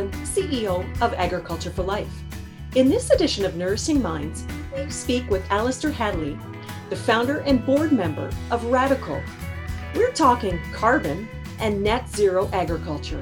Johnson, CEO of Agriculture for Life. In this edition of Nourishing Minds, we speak with Alistair Hadley, the founder and board member of Radicle. We're talking carbon and net zero agriculture.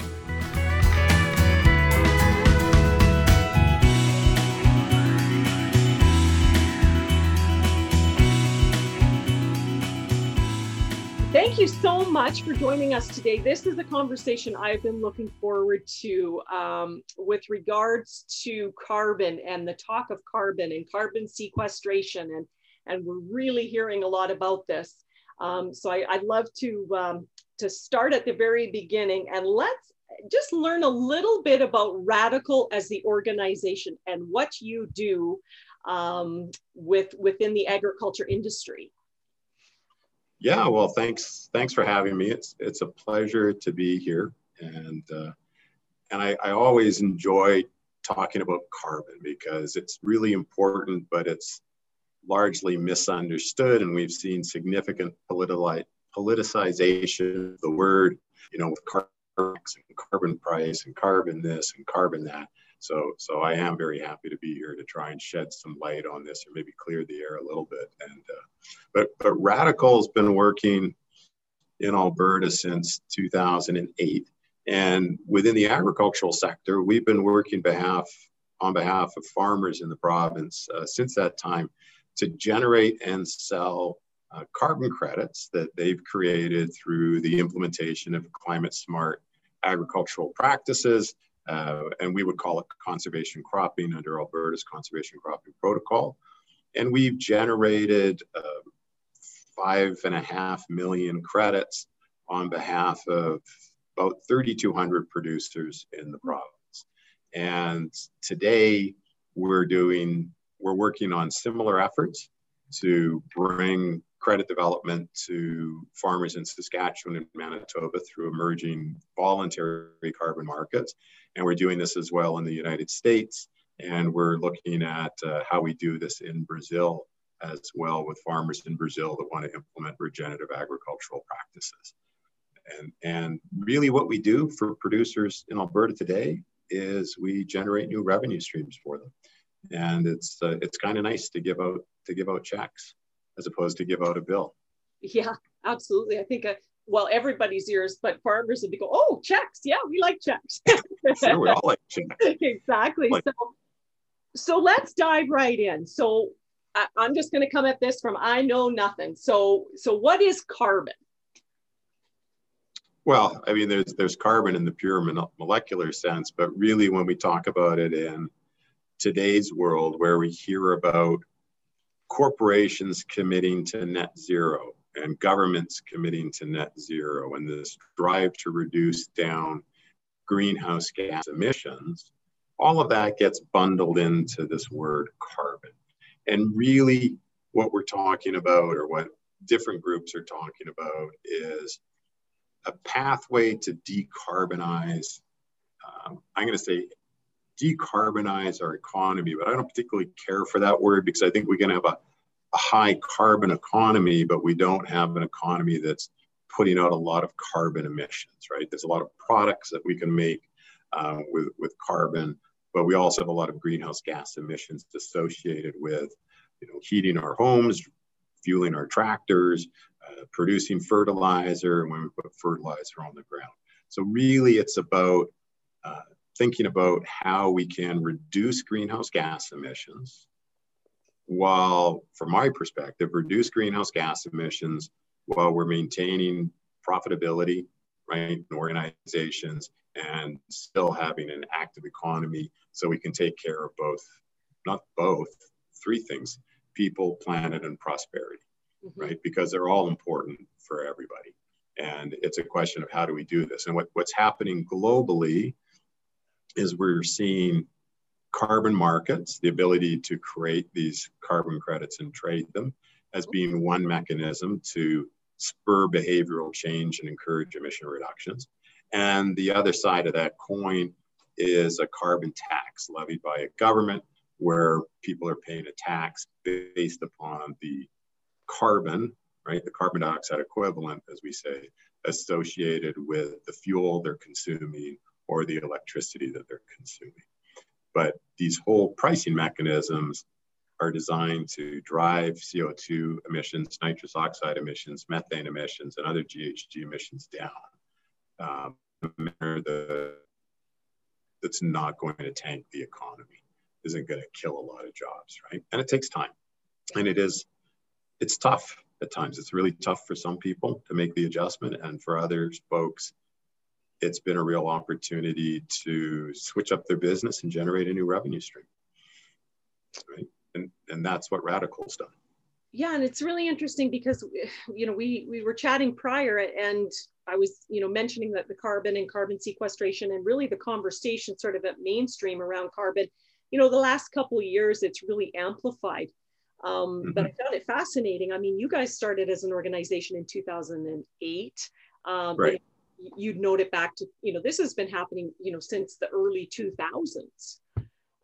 Thank you so much for joining us today. This is a conversation I've been looking forward to um, with regards to carbon and the talk of carbon and carbon sequestration. And, and we're really hearing a lot about this. Um, so I, would love to, um, to start at the very beginning and let's just learn a little bit about Radicle as the organization and what you do um, with, within the agriculture industry. Yeah, well, thanks. Thanks for having me. It's it's a pleasure to be here, and uh, and I, I always enjoy talking about carbon because it's really important, but it's largely misunderstood, and we've seen significant politicization of the word. You know, with carbon and carbon price and carbon this and carbon that. So, so I am very happy to be here to try and shed some light on this, or maybe clear the air a little bit. And uh, but but Radicle's been working in Alberta since 2008, and within the agricultural sector, we've been working behalf on behalf of farmers in the province uh, since that time to generate and sell uh, carbon credits that they've created through the implementation of climate smart agricultural practices uh, and we would call it conservation cropping under Alberta's conservation cropping protocol. And we've generated uh, five and a half million credits on behalf of about 3,200 producers in the province. And today we're doing, we're working on similar efforts to bring credit development to farmers in Saskatchewan and Manitoba through emerging voluntary carbon markets. And we're doing this as well in the United States. And we're looking at uh, how we do this in Brazil as well with farmers in Brazil that want to implement regenerative agricultural practices. And, and really what we do for producers in Alberta today is we generate new revenue streams for them. And it's, uh, it's kind of nice to give out, to give out checks as opposed to give out a bill. Yeah, absolutely. I think, uh, well, everybody's ears, but farmers would be go, oh, checks. Yeah, we like checks. sure, we all like checks. exactly. Like- so, so let's dive right in. So I, I'm just going to come at this from I know nothing. So, so what is carbon? Well, I mean, there's there's carbon in the pure molecular sense, but really, when we talk about it in today's world, where we hear about corporations committing to net zero and governments committing to net zero and this drive to reduce down greenhouse gas emissions, all of that gets bundled into this word carbon. And really, what we're talking about, or what different groups are talking about, is a pathway to decarbonize. Um, I'm going to say decarbonize our economy, but I don't particularly care for that word because I think we can have a, a high carbon economy, but we don't have an economy that's putting out a lot of carbon emissions, right? There's a lot of products that we can make uh, with, with carbon, but we also have a lot of greenhouse gas emissions associated with, you know, heating our homes, fueling our tractors, uh, producing fertilizer, and when we put fertilizer on the ground. So really, it's about uh, thinking about how we can reduce greenhouse gas emissions while, from my perspective, reduce greenhouse gas emissions while we're maintaining profitability, right, in organizations and still having an active economy so we can take care of both, not both, three things people, planet, and prosperity, mm-hmm. right? Because they're all important for everybody. And it's a question of how do we do this? And what, what's happening globally is we're seeing carbon markets, the ability to create these carbon credits and trade them as being one mechanism to spur behavioral change and encourage emission reductions. And the other side of that coin is a carbon tax levied by a government where people are paying a tax based upon the carbon, right, the carbon dioxide equivalent, as we say, associated with the fuel they're consuming or the electricity that they're consuming. But these whole pricing mechanisms are designed to drive CO2 emissions, nitrous oxide emissions, methane emissions, and other GHG emissions down. Um, the, that's not going to tank the economy, isn't going to kill a lot of jobs, right? And it takes time. And it is, it's tough at times. It's really tough for some people to make the adjustment. And for others folks, it's been a real opportunity to switch up their business and generate a new revenue stream. Right. And, and that's what Radicle's done. Yeah, and it's really interesting because you know we we were chatting prior and I was you know mentioning that the carbon and carbon sequestration and really the conversation sort of at mainstream around carbon, you know, the last couple of years it's really amplified. Um, mm-hmm. But I found it fascinating. I mean, you guys started as an organization in 2008. Um, right you'd note it back to you know this has been happening you know since the early 2000s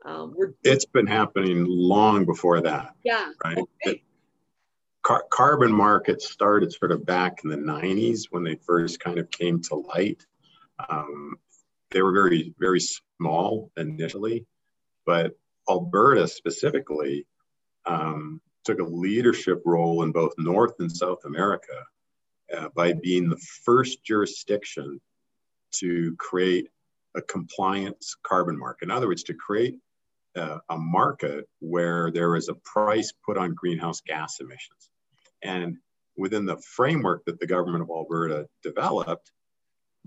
um, we're, it's been happening long before that yeah. right? Okay. it, car- carbon markets started sort of back in the 90s when they first kind of came to light. Um, they were very very small initially but alberta specifically um, took a leadership role in both north and south america uh, by being the first jurisdiction to create a compliance carbon market. In other words, to create uh, a market where there is a price put on greenhouse gas emissions. And within the framework that the government of Alberta developed,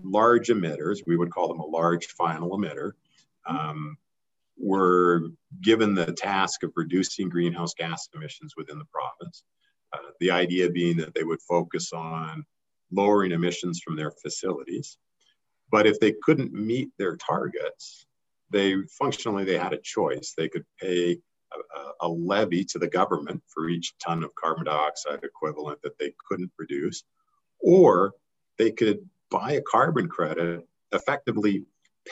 large emitters, we would call them a large final emitter, um, were given the task of reducing greenhouse gas emissions within the province. Uh, the idea being that they would focus on lowering emissions from their facilities. But if they couldn't meet their targets, they functionally they had a choice. They could pay a, a, levy to the government for each ton of carbon dioxide equivalent that they couldn't produce, or they could buy a carbon credit, effectively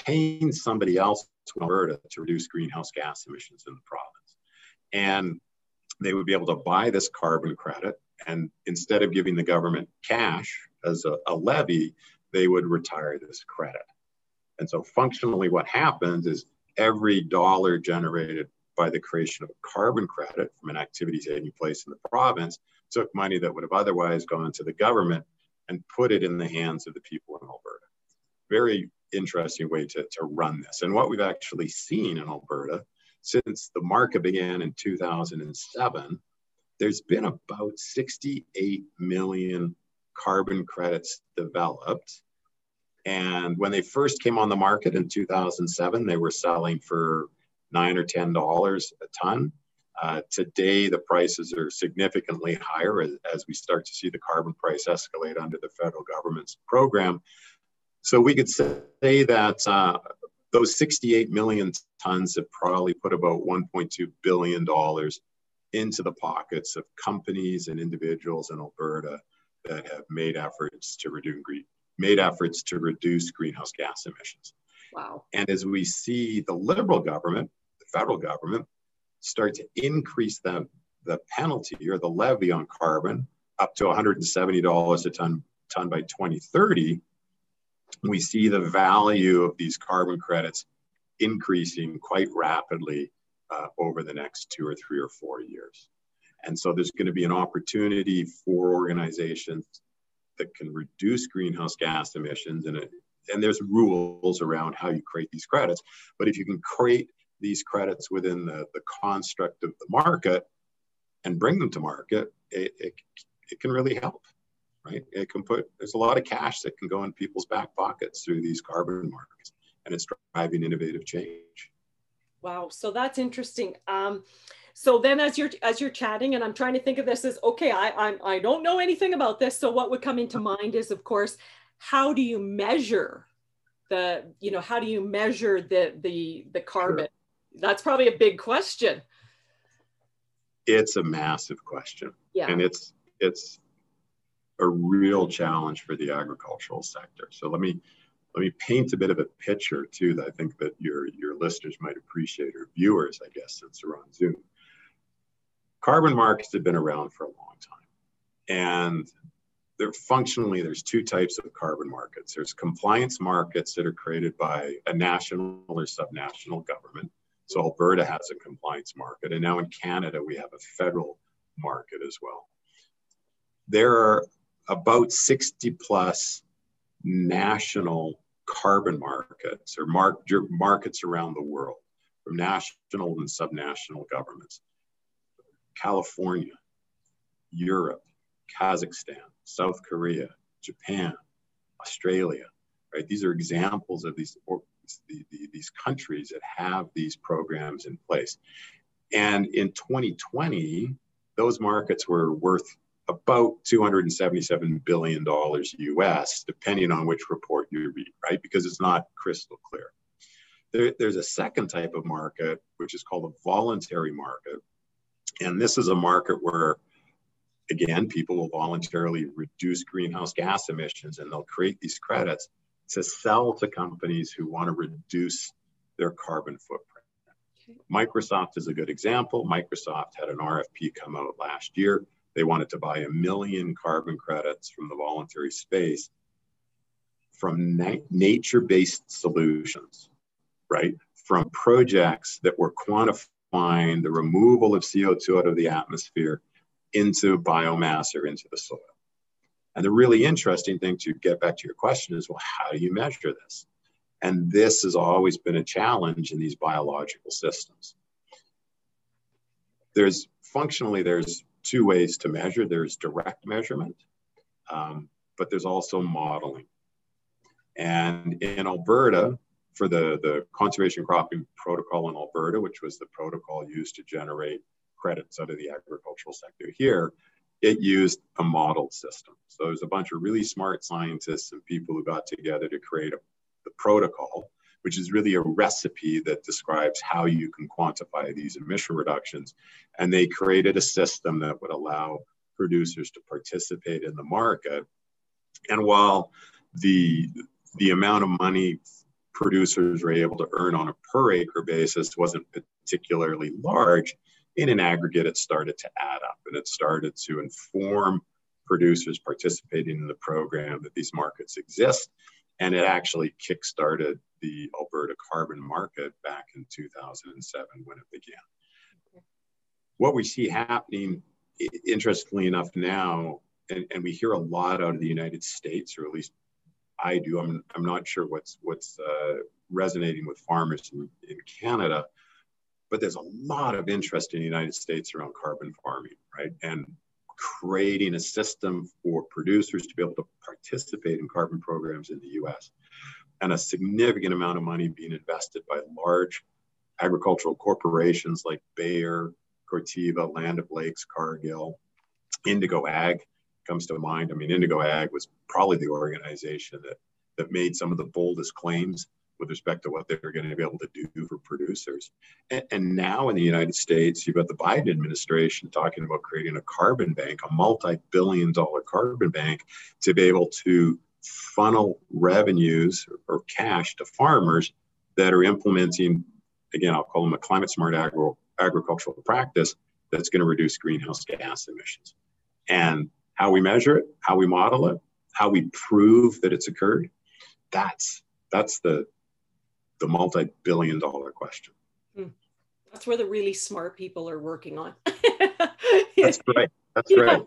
paying somebody else to Alberta to reduce greenhouse gas emissions in the province. And they would be able to buy this carbon credit. And instead of giving the government cash as a, a levy, they would retire this credit. And so functionally, what happens is every dollar generated by the creation of a carbon credit from an activity taking place in the province took money that would have otherwise gone to the government and put it in the hands of the people in Alberta. Very interesting way to, to run this. And what we've actually seen in Alberta since the market began in 2007, there's been about 68 million carbon credits developed. And when they first came on the market in 2007, they were selling for nine or ten dollars a ton. Uh, today, the prices are significantly higher as, as, we start to see the carbon price escalate under the federal government's program. So we could say that uh, those 68 million tons have probably put about 1.2 billion dollars into the pockets of companies and individuals in Alberta that have made efforts to reduce made efforts to reduce greenhouse gas emissions. Wow. And as we see the liberal government, the federal government, start to increase the, the penalty or the levy on carbon up to $170 a ton, ton by 2030, we see the value of these carbon credits increasing quite rapidly uh, over the next two or three or four years. And so there's going to be an opportunity for organizations that can reduce greenhouse gas emissions and, it, and there's rules around how you create these credits. But if you can create these credits within the, the construct of the market and bring them to market, it, it, it can really help right? It can put, there's a lot of cash that can go in people's back pockets through these carbon markets, and it's driving innovative change. Wow, so that's interesting. Um, so then as you're as you're chatting and i'm trying to think of this as okay I, I i don't know anything about this so what would come into mind is of course how do you measure the you know how do you measure the the the carbon sure. that's probably a big question it's a massive question yeah and it's it's a real challenge for the agricultural sector. So let me let me paint a bit of a picture too that I think that your your listeners might appreciate or viewers, I guess, since they're on Zoom. Carbon markets have been around for a long time. And there functionally there's two types of carbon markets. There's compliance markets that are created by a national or subnational government. So Alberta has a compliance market, and now in Canada we have a federal market as well. There are about 60 plus national carbon markets or mar- markets around the world from national and subnational governments. California, Europe, Kazakhstan, South Korea, Japan, Australia, right? These are examples of these, the, the, these countries that have these programs in place. And in 2020, those markets were worth about 277 billion dollars US, depending on which report you read, right? Because it's not crystal clear. There, there's a second type of market, which is called a voluntary market. And this is a market where, again, people will voluntarily reduce greenhouse gas emissions and they'll create these credits to sell to companies who want to reduce their carbon footprint. Microsoft is a good example. Microsoft had an RFP come out last year they wanted to buy a million carbon credits from the voluntary space from na- nature based solutions, right? From projects that were quantifying the removal of CO2 out of the atmosphere into biomass or into the soil. And the really interesting thing to get back to your question is well, how do you measure this? And this has always been a challenge in these biological systems. There's functionally, there's two ways to measure. There's direct measurement, um, but there's also modeling. And in Alberta, for the, the conservation cropping protocol in Alberta, which was the protocol used to generate credits out of the agricultural sector here, it used a modeled system. So there's a bunch of really smart scientists and people who got together to create a, the protocol which is really a recipe that describes how you can quantify these emission reductions. And they created a system that would allow producers to participate in the market. And while the, the amount of money producers were able to earn on a per acre basis wasn't particularly large, in an aggregate, it started to add up and it started to inform producers participating in the program that these markets exist and it actually kickstarted the Alberta carbon market back in 2007 when it began. What we see happening, interestingly enough, now, and, and we hear a lot out of the United States, or at least I do. I'm, I'm not sure what's what's uh, resonating with farmers in, in Canada, but there's a lot of interest in the United States around carbon farming, right? And creating a system for producers to be able to participate in carbon programs in the US. And a significant amount of money being invested by large agricultural corporations like Bayer, Corteva, Land O'Lakes, Cargill, Indigo Ag comes to mind. I mean, Indigo Ag was probably the organization that, that made some of the boldest claims with respect to what they're going to be able to do for producers. And, and, now in the United States, you've got the Biden administration talking about creating a carbon bank, a multi billion dollar carbon bank to be able to funnel revenues or cash to farmers that are implementing, again, I'll call them a climate smart agro, agricultural practice that's going to reduce greenhouse gas emissions. And how we measure it, how we model it, how we prove that it's occurred, that's that's the the multi-billion dollar question. Hmm. That's where the really smart people are working on. That's right. That's yeah. right.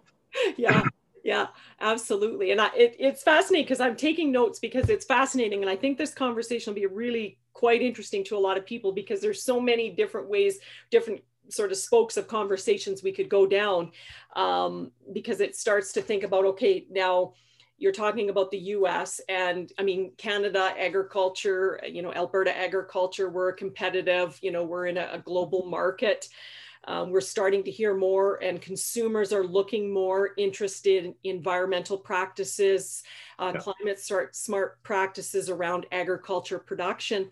Yeah. Yeah, absolutely. And I, it, it's fascinating because I'm taking notes because it's fascinating. And I think this conversation will be really quite interesting to a lot of people because there's so many different ways, different sort of spokes of conversations we could go down um, because it starts to think about, okay, now, you're talking about the US and I mean, Canada agriculture, you know, Alberta agriculture, we're competitive, you know, we're in a, a global market. Um, we're starting to hear more, and consumers are looking more interested in environmental practices, uh, yeah. climate smart, smart practices around agriculture production.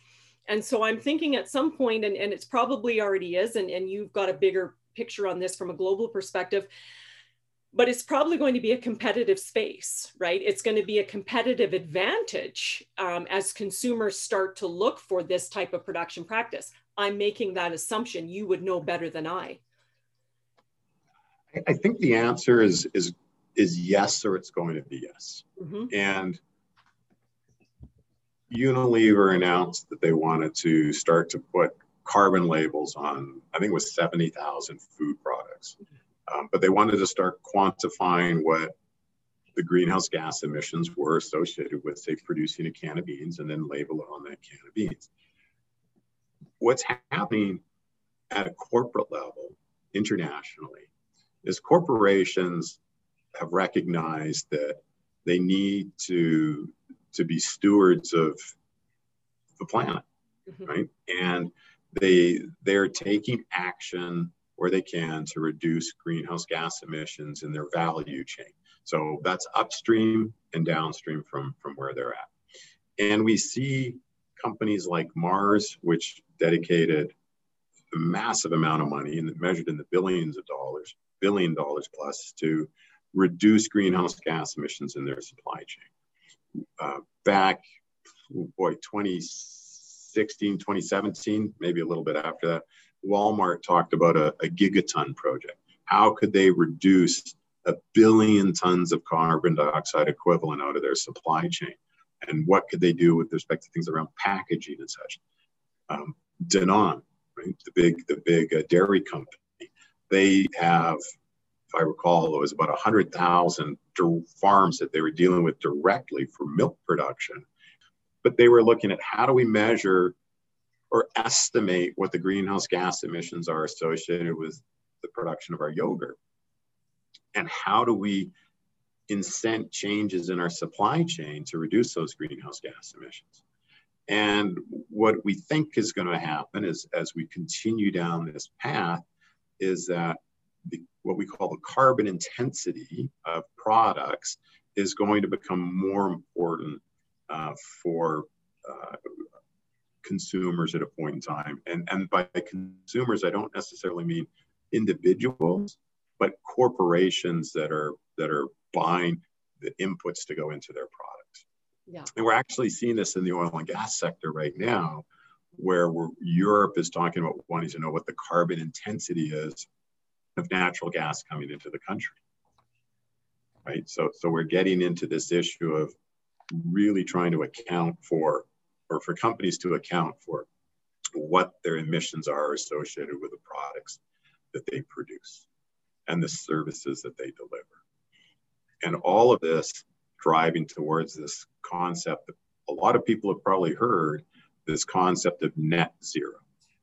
And so I'm thinking at some point, and, and it's probably already is, and, and you've got a bigger picture on this from a global perspective, but it's probably going to be a competitive space, right? It's going to be a competitive advantage um, as consumers start to look for this type of production practice. I'm making that assumption. You would know better than I. I think the answer is is is yes or it's going to be yes. Mm-hmm. And Unilever announced that they wanted to start to put carbon labels on, I think it was 70,000 food products. Um, but they wanted to start quantifying what the greenhouse gas emissions were associated with, say, producing a can of beans and then label it on that can of beans. What's happening at a corporate level internationally is corporations have recognized that they need to to be stewards of the planet mm-hmm. right and they they're taking action where they can to reduce greenhouse gas emissions in their value chain so that's upstream and downstream from from where they're at and we see companies like mars which dedicated a massive amount of money and measured in the billions of dollars billion dollars plus to reduce greenhouse gas emissions in their supply chain. Uh, back, boy, 2016, 2017, maybe a little bit after that, Walmart talked about a, a gigaton project. How could they reduce a billion tons of carbon dioxide equivalent out of their supply chain? And what could they do with respect to things around packaging and such? Um, Danone, right, the big the big uh, dairy company, they have if I recall, it was about 100,000 farms that they were dealing with directly for milk production. But they were looking at how do we measure or estimate what the greenhouse gas emissions are associated with the production of our yogurt? And how do we incent changes in our supply chain to reduce those greenhouse gas emissions? And what we think is going to happen is as we continue down this path, is that the, what we call the carbon intensity of products is going to become more important uh, for consumers at a point in time. And, and by consumers, I don't necessarily mean individuals, but corporations that are that are buying the inputs to go into their products. Yeah. And we're actually seeing this in the oil and gas sector right now, where Europe is talking about wanting to know what the carbon intensity is of natural gas coming into the country. Right. So, so we're getting into this issue of really trying to account for, or for companies to account for what their emissions are associated with the products that they produce and the services that they deliver. And all of this driving towards this concept that a lot of people have probably heard this concept of net zero.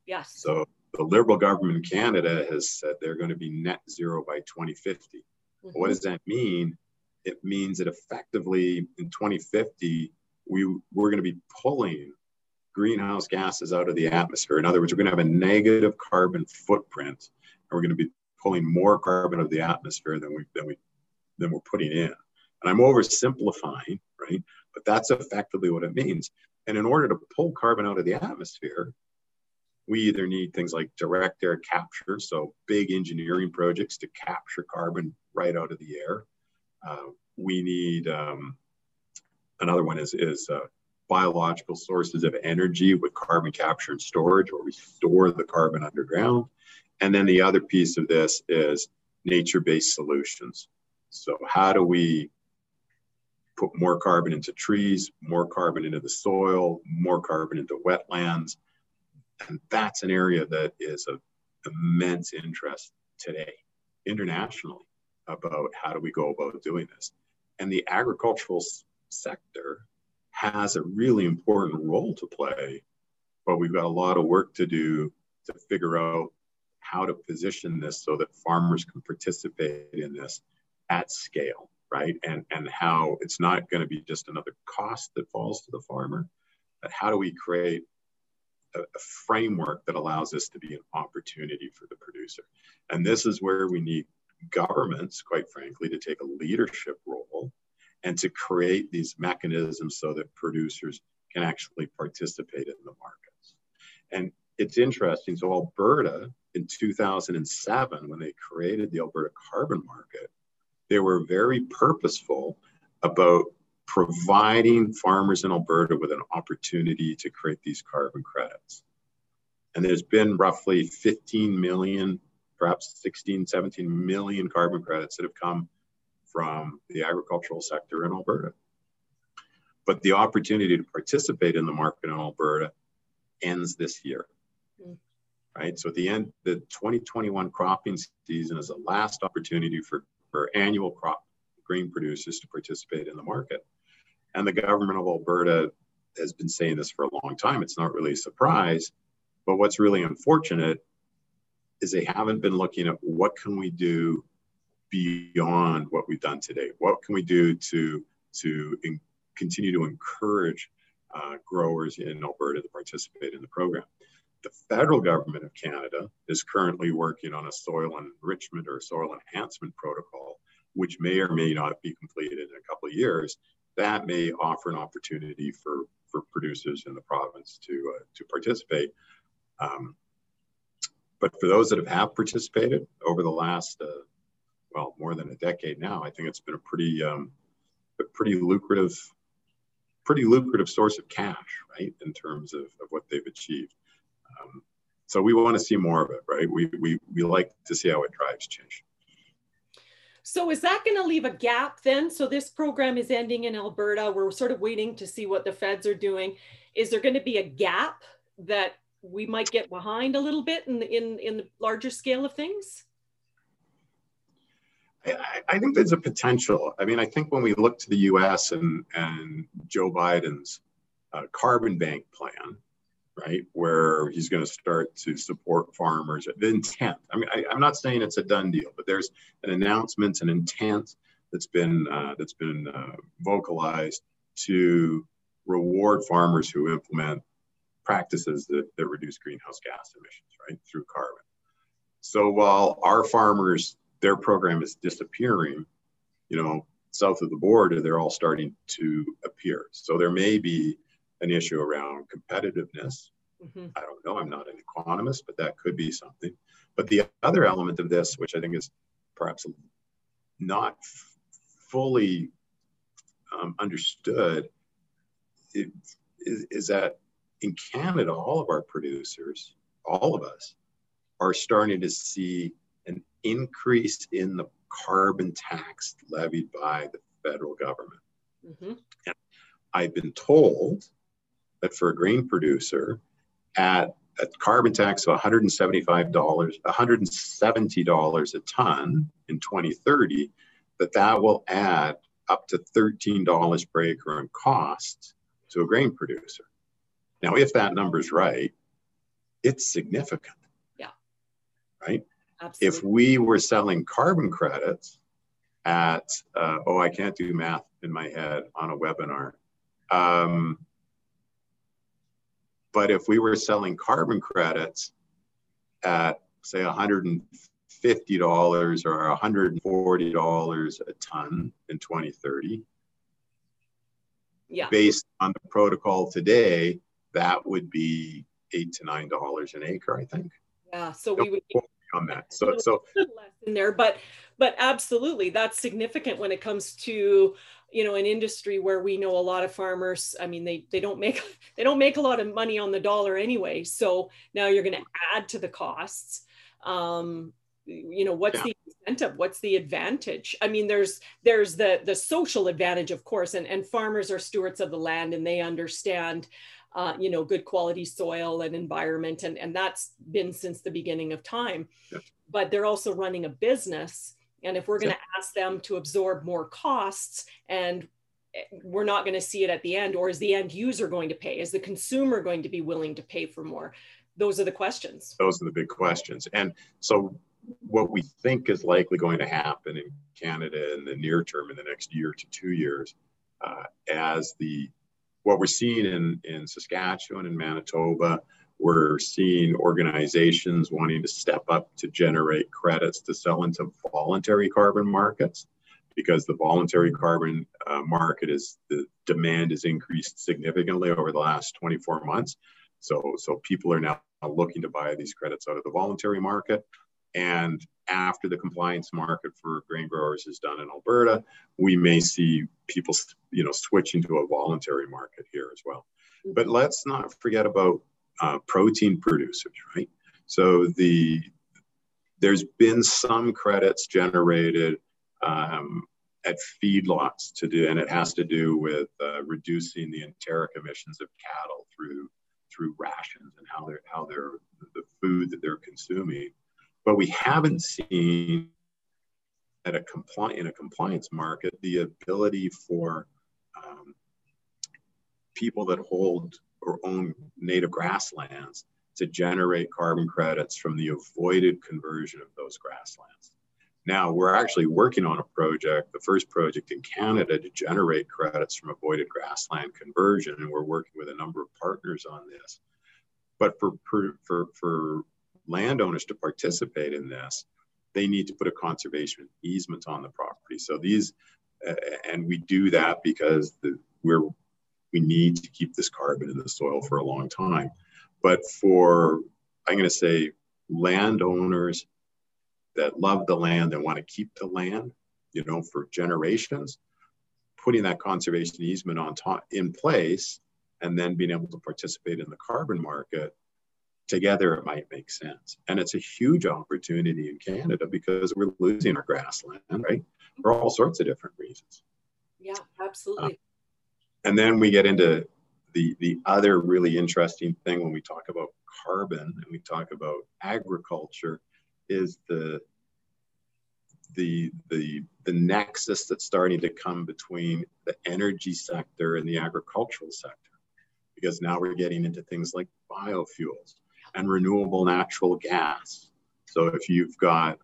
Yes. So the Liberal government in Canada has said they're going to be net zero by 2050. Mm-hmm. What does that mean? It means that effectively in 2050, we, we're going to be pulling greenhouse gases out of the atmosphere. In other words, we're going to have a negative carbon footprint, and we're going to be pulling more carbon out of the atmosphere than we than we than we're putting in. And I'm oversimplifying, right? But that's effectively what it means. And in order to pull carbon out of the atmosphere, we either need things like direct air capture, so big engineering projects to capture carbon right out of the air. Uh, we need um, another one is, is uh, biological sources of energy with carbon capture and storage, where we store the carbon underground. And then the other piece of this is nature based solutions. So, how do we put more carbon into trees, more carbon into the soil, more carbon into wetlands? And that's an area that is of immense interest today internationally about how do we go about doing this. And the agricultural sector has a really important role to play, but we've got a lot of work to do to figure out how to position this so that farmers can participate in this at scale, right? And, and how it's not going to be just another cost that falls to the farmer, but how do we create a, framework that allows this to be an opportunity for the producer. And this is where we need governments, quite frankly, to take a leadership role and to create these mechanisms so that producers can actually participate in the markets. And it's interesting. So, Alberta in 2007, when they created the Alberta carbon market, they were very purposeful about providing farmers in Alberta with an opportunity to create these carbon credits. And there's been roughly 15 million, perhaps 16, 17 million carbon credits that have come from the agricultural sector in Alberta. But the opportunity to participate in the market in Alberta ends this year. Mm. Right. So at the end, the 2021 cropping season is the last opportunity for, for annual crop grain producers to participate in the market. And the government of Alberta has been saying this for a long time. It's not really a surprise. But what's really unfortunate is they haven't been looking at what can we do beyond what we've done today. What can we do to to in, continue to encourage uh, growers in Alberta to participate in the program? The federal government of Canada is currently working on a soil enrichment or soil enhancement protocol, which may or may not be completed in a couple of years. That may offer an opportunity for for producers in the province to uh, to participate. Um, but for those that have, have participated over the last, uh, well, more than a decade now, I think it's been a pretty, um, a pretty lucrative, pretty lucrative source of cash, right, in terms of, of what they've achieved. Um, so we want to see more of it, right? We, we, we like to see how it drives change. So is that going to leave a gap then? So this program is ending in Alberta. We're sort of waiting to see what the feds are doing. Is there going to be a gap that we might get behind a little bit in the, in, in the larger scale of things? I, I think there's a potential. I mean, I think when we look to the U.S. and and Joe Biden's uh, carbon bank plan, right, where he's going to start to support farmers. The intent. I mean, I, am not saying it's a done deal, but there's an announcement, an intent that's been uh, that's been uh, vocalized to reward farmers who implement practices that, that reduce greenhouse gas emissions, right, through carbon. So while our farmers, their program is disappearing, you know, south of the border, they're all starting to appear. So there may be an issue around competitiveness. Mm-hmm. I don't know, I'm not an economist, but that could be something. But the other element of this, which I think is perhaps not f- fully um, understood, it, is, is that in Canada, all of our producers, all of us, are starting to see an increase in the carbon tax levied by the federal government. Mm-hmm. And I've been told that for a grain producer, at a carbon tax of $175, $170 a ton in 2030, that that will add up to $13 per acre in cost to a grain producer. Now, if that number's right, it's significant. Yeah. Right? Absolutely. If we were selling carbon credits at, uh, oh, I can't do math in my head on a webinar. Um, but if we were selling carbon credits at, say, $150 or $140 a ton in 2030, yeah. based on the protocol today, that would be eight to nine dollars an acre, I think. Yeah, so we would on that. So so in there, but but absolutely, that's significant when it comes to you know an industry where we know a lot of farmers. I mean, they they don't make they don't make a lot of money on the dollar anyway. So now you're going to add to the costs. Um, you know what's yeah. the incentive what's the advantage i mean there's there's the the social advantage of course and and farmers are stewards of the land and they understand uh, you know, good quality soil and environment. And, and that's been since the beginning of time. Yeah. But they're also running a business. And if we're going to yeah. ask them to absorb more costs and eh, we're not going to see it at the end, or is the end user going to pay? Is the consumer going to be willing to pay for more? Those are the questions. Those are the big questions. And so, what we think is likely going to happen in Canada in the near term, in the next year to two years, uh, as the what we're seeing in, in Saskatchewan and Manitoba, we're seeing organizations wanting to step up to generate credits to sell into voluntary carbon markets because the voluntary carbon uh, market is the demand has increased significantly over the last 24 months. So, so people are now looking to buy these credits out of the voluntary market. And after the compliance market for grain growers is done in Alberta, we may see people, you know, switching to a voluntary market here as well. But let's not forget about uh, protein producers, right? So the there's been some credits generated um, at feedlots to do, and it has to do with uh, reducing the enteric emissions of cattle through through rations and how they're how they're the food that they're consuming. But we haven't seen at a compli- in a compliance market the ability for um, people that hold or own native grasslands to generate carbon credits from the avoided conversion of those grasslands. Now, we're actually working on a project, the first project in Canada to generate credits from avoided grassland conversion, and we're working with a number of partners on this. But for, for, for landowners to participate in this, they need to put a conservation easement on the property. So these, uh, and we do that because the, we're we need to keep this carbon in the soil for a long time. But for I'm going to say landowners that love the land and want to keep the land, you know, for generations, putting that conservation easement on top in place and then being able to participate in the carbon market together it might make sense. And it's a huge opportunity in canada because we're losing our grassland right? For all sorts of different reasons. Yeah absolutely. Uh, and then we get into the the other really interesting thing when we talk about carbon and we talk about agriculture is the the the the nexus that's starting to come between the energy sector and the agricultural sector. Because now we're getting into things like biofuels and renewable natural gas. So if you've got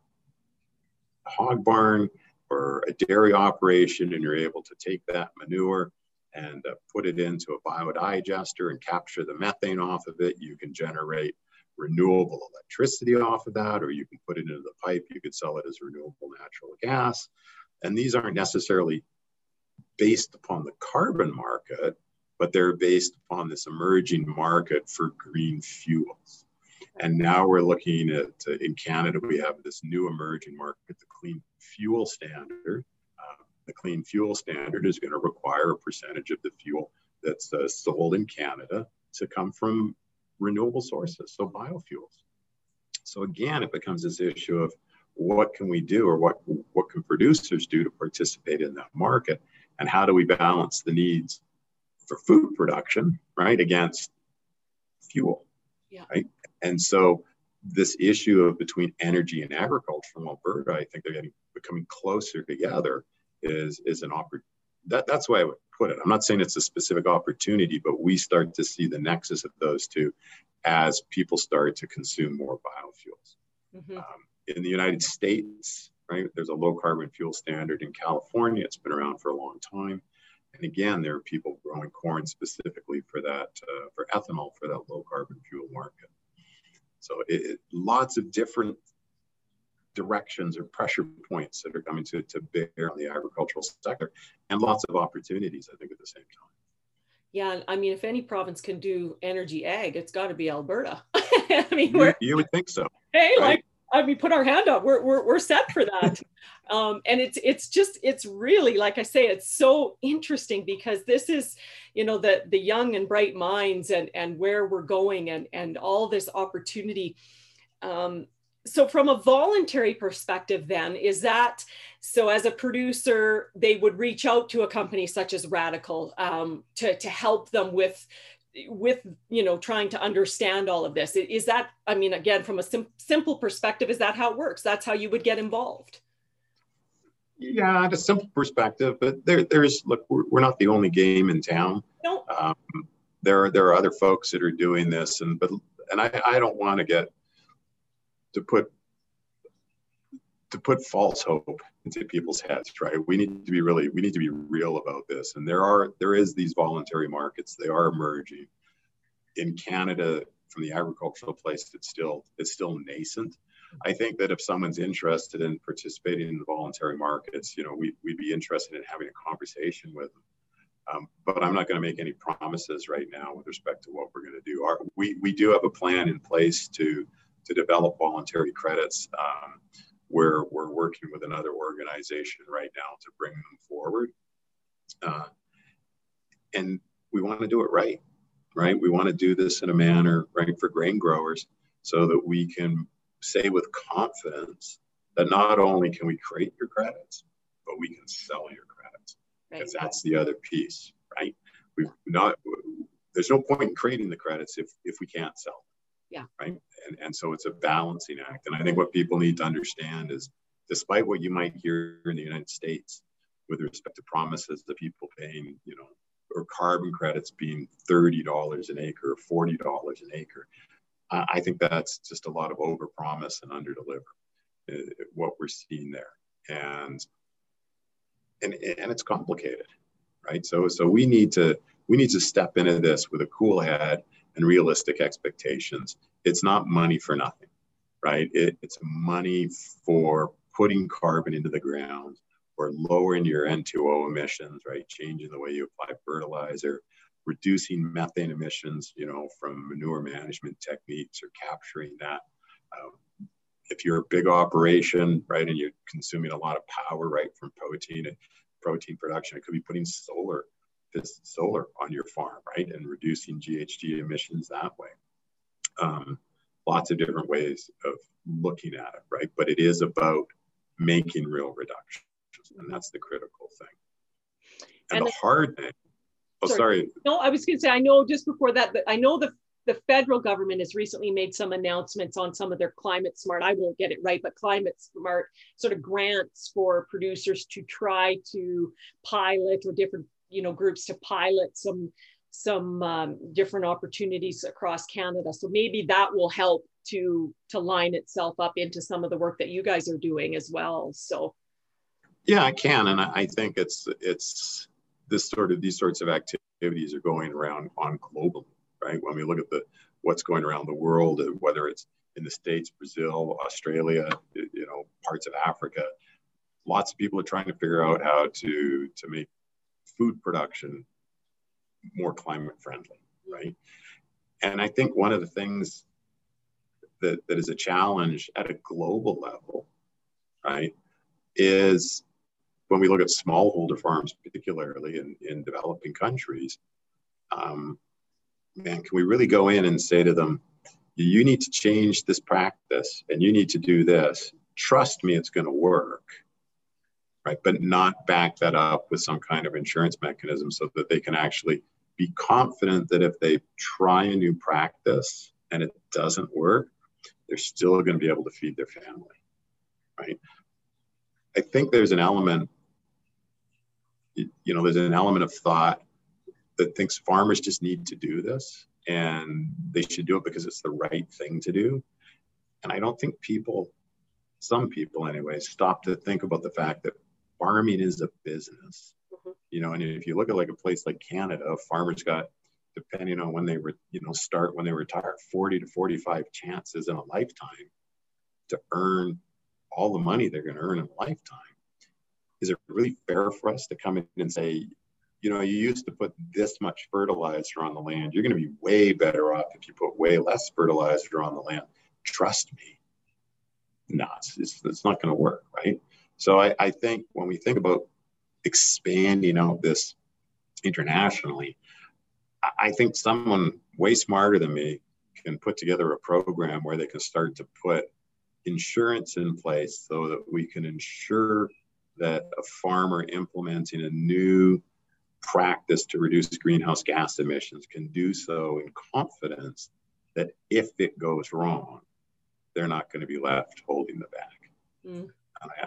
a hog barn or a dairy operation and you're able to take that manure and uh, put it into a biodigester and capture the methane off of it you can generate renewable electricity off of that, or you can put it into the pipe, you could sell it as renewable natural gas. And these aren't necessarily based upon the carbon market, but they're based upon this emerging market for green fuels. And now we're looking at, uh, in Canada, we have this new emerging market, the Clean Fuel Standard. Uh, the Clean Fuel Standard is going to require a percentage of the fuel that's uh, sold in Canada to come from renewable sources, so biofuels. So again, it becomes this issue of what can we do or what, what can producers do to participate in that market? And how do we balance the needs for food production, right, against fuel, yeah. right? And so this issue of between energy and agriculture from Alberta, I think they're getting becoming closer together is is an opportunity. That, that's why I would put it. I'm not saying it's a specific opportunity, but we start to see the nexus of those two as people start to consume more biofuels. Mm-hmm. Um, in the United States, right, there's a low carbon fuel standard in California. It's been around for a long time. And again, there are people growing corn specifically for that, uh, for ethanol, for that low carbon fuel market. So it, it, lots of different directions or pressure points that are coming to, to bear on the agricultural sector and lots of opportunities, I think, at the same time. Yeah, I mean, if any province can do energy ag, it's got to be Alberta. I mean, you, you, would think so. Hey, right? like, I mean, put our hand up. We're we're, we're set for that. um, and it's it's just it's really like I say, it's so interesting because this is, you know, the the young and bright minds and and where we're going and and all this opportunity. Um, so from a voluntary perspective then is that so as a producer they would reach out to a company such as Radicle um, to, to help them with with you know trying to understand all of this. Is that i mean again from a sim- simple perspective is that how it works? That's how you would get involved. Yeah a simple perspective but there, there's look we're, we're not the only game in town. No. Um, there are there are other folks that are doing this and but and i, I don't want to get to put to put false hope into people's heads right? We need to be really we need to be real about this. And there are there is these voluntary markets. They are emerging. In canada from the agricultural place it's still it's still nascent. I think that if someone's interested in participating in the voluntary markets you know we, we'd be interested in having a conversation with them. Um, but i'm not going to make any promises right now with respect to what we're going to do. Our, we, we do have a plan in place to to develop voluntary credits. Um, we're, we're working with another organization right now to bring them forward. Uh, and we want to do it right, right? We want to do this in a manner, right, for grain growers so that we can say with confidence that not only can we create your credits, but we can sell your credits. Because that's the other piece, right? We've not, there's no point in creating the credits if, if we can't sell. Yeah. Right. And, and so it's a balancing act. And I think what people need to understand is despite what you might hear in the United States with respect to promises that people paying, you know, or carbon credits being $30 an acre or $40 an acre, I think that's just a lot of overpromise and underdeliver. Uh, what we're seeing there, and and and it's complicated, right? So so we need to we need to step into this with a cool head and realistic expectations. It's not money for nothing, right? It, it's money for putting carbon into the ground or lowering your N2O emissions, right? Changing the way you apply fertilizer, reducing methane emissions, you know, from manure management techniques or capturing that. Um, if you're a big operation, right, and you're consuming a lot of power, right, from protein protein production, it could be putting solar, this solar on your farm, right, and reducing GHG emissions that way. Um, lots of different ways of looking at it, right? But it is about making real reductions, and that's the critical thing. And, and the, the hard thing Oh, sorry. sorry. No, I was going to say, I know just before that, but I know the the federal government has recently made some announcements on some of their climate smart, I won't get it right, but climate smart sort of grants for producers to try to pilot or different, you know, groups to pilot some some um, different opportunities across Canada. So maybe that will help to to line itself up into some of the work that you guys are doing as well. So yeah, I can, and I think it's it's this sort of these sorts of activities are going around on globally, right? When we look at the what's going around the world, whether it's in the states, Brazil, Australia, you know, parts of Africa, lots of people are trying to figure out how to to make food production more climate friendly, right? And I think one of the things that, that is a challenge at a global level, right, is when we look at smallholder farms, particularly in, in developing countries, um, man, can we really go in and say to them, you need to change this practice and you need to do this. Trust me, it's going to work. Right. But not back that up with some kind of insurance mechanism so that they can actually be confident that if they try a new practice and it doesn't work, they're still going to be able to feed their family. Right. I think there's an element you know, there's an element of thought that thinks farmers just need to do this and they should do it because it's the right thing to do. And I don't think people, some people anyway, stop to think about the fact that farming is a business. Mm-hmm. You know, and if you look at like a place like Canada, farmers got, depending on when they were, you know, start when they retire, 40 to 45 chances in a lifetime to earn all the money they're going to earn in a lifetime is it really fair for us to come in and say, you know, you used to put this much fertilizer on the land. You're going to be way better off if you put way less fertilizer on the land. Trust me. No, it's, it's not going to work? So I, I think when we think about expanding out this internationally, I think someone way smarter than me can put together a program where they can start to put insurance in place so that we can ensure that a farmer implementing a new practice to reduce greenhouse gas emissions can do so in confidence that if it goes wrong, they're not going to be left holding the bag. Mm.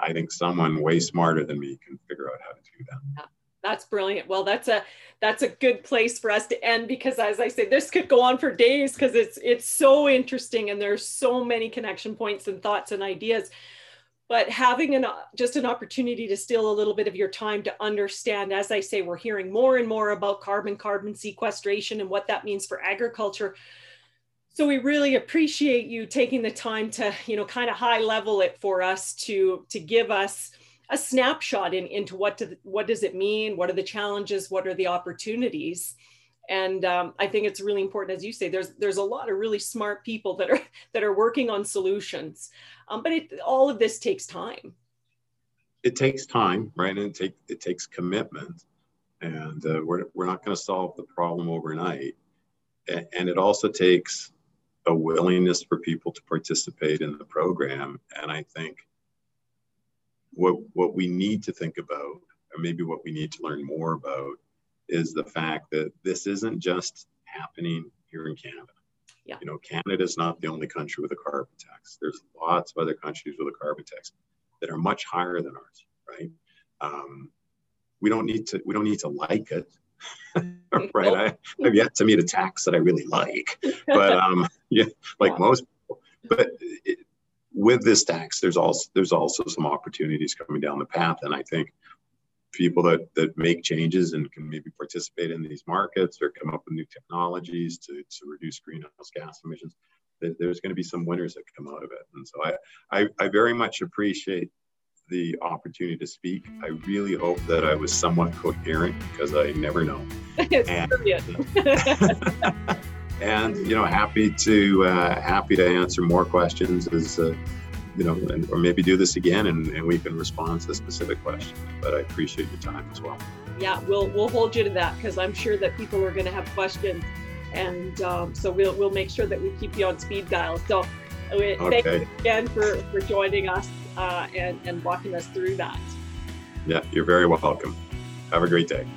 I, think someone way smarter than me can figure out how to do that. Yeah, that's brilliant. Well, that's a that's a good place for us to end because, as I say, this could go on for days because it's it's so interesting and there's so many connection points and thoughts and ideas but having an just an opportunity to steal a little bit of your time to understand as i say we're hearing more and more about carbon carbon sequestration and what that means for agriculture so we really appreciate you taking the time to you know kind of high level it for us to to give us a snapshot in, into what do, what does it mean? What are the challenges? What are the opportunities? And um, i think it's really important as you say there's there's a lot of really smart people that are that are working on solutions. Um, but it, all of this takes time. It takes time right? And it, take, it takes commitment. And uh, we're, we're not going to solve the problem overnight. And, and it also takes a willingness for people to participate in the program and i think what what we need to think about or maybe what we need to learn more about is the fact that this isn't just happening here in Canada. Yeah. You know, Canada is not the only country with a carbon tax. There's lots of other countries with a carbon tax that are much higher than ours, right? Um, we don't need to we don't need to like it, right? I, have yet to meet a tax that I really like, but um, yeah, like yeah. most people. But it, with this tax, there's also there's also some opportunities coming down the path, and I think people that that make changes and can maybe participate in these markets or come up with new technologies to, to reduce greenhouse gas emissions there's going to be some winners that come out of it. And so I, I i very much appreciate the opportunity to speak. I really hope that i was somewhat coherent because i never know. It's and, and you know happy to uh, happy to answer more questions as uh, you know, and, or maybe do this again and, and we can respond to the specific questions. But I appreciate your time as well. Yeah, we'll we'll hold you to that because I'm sure that people are going to have questions, and um, so we'll we'll make sure that we keep you on speed dial. So uh, okay. thank you again for for joining us uh, and and walking us through that. Yeah, you're very welcome. Have a great day.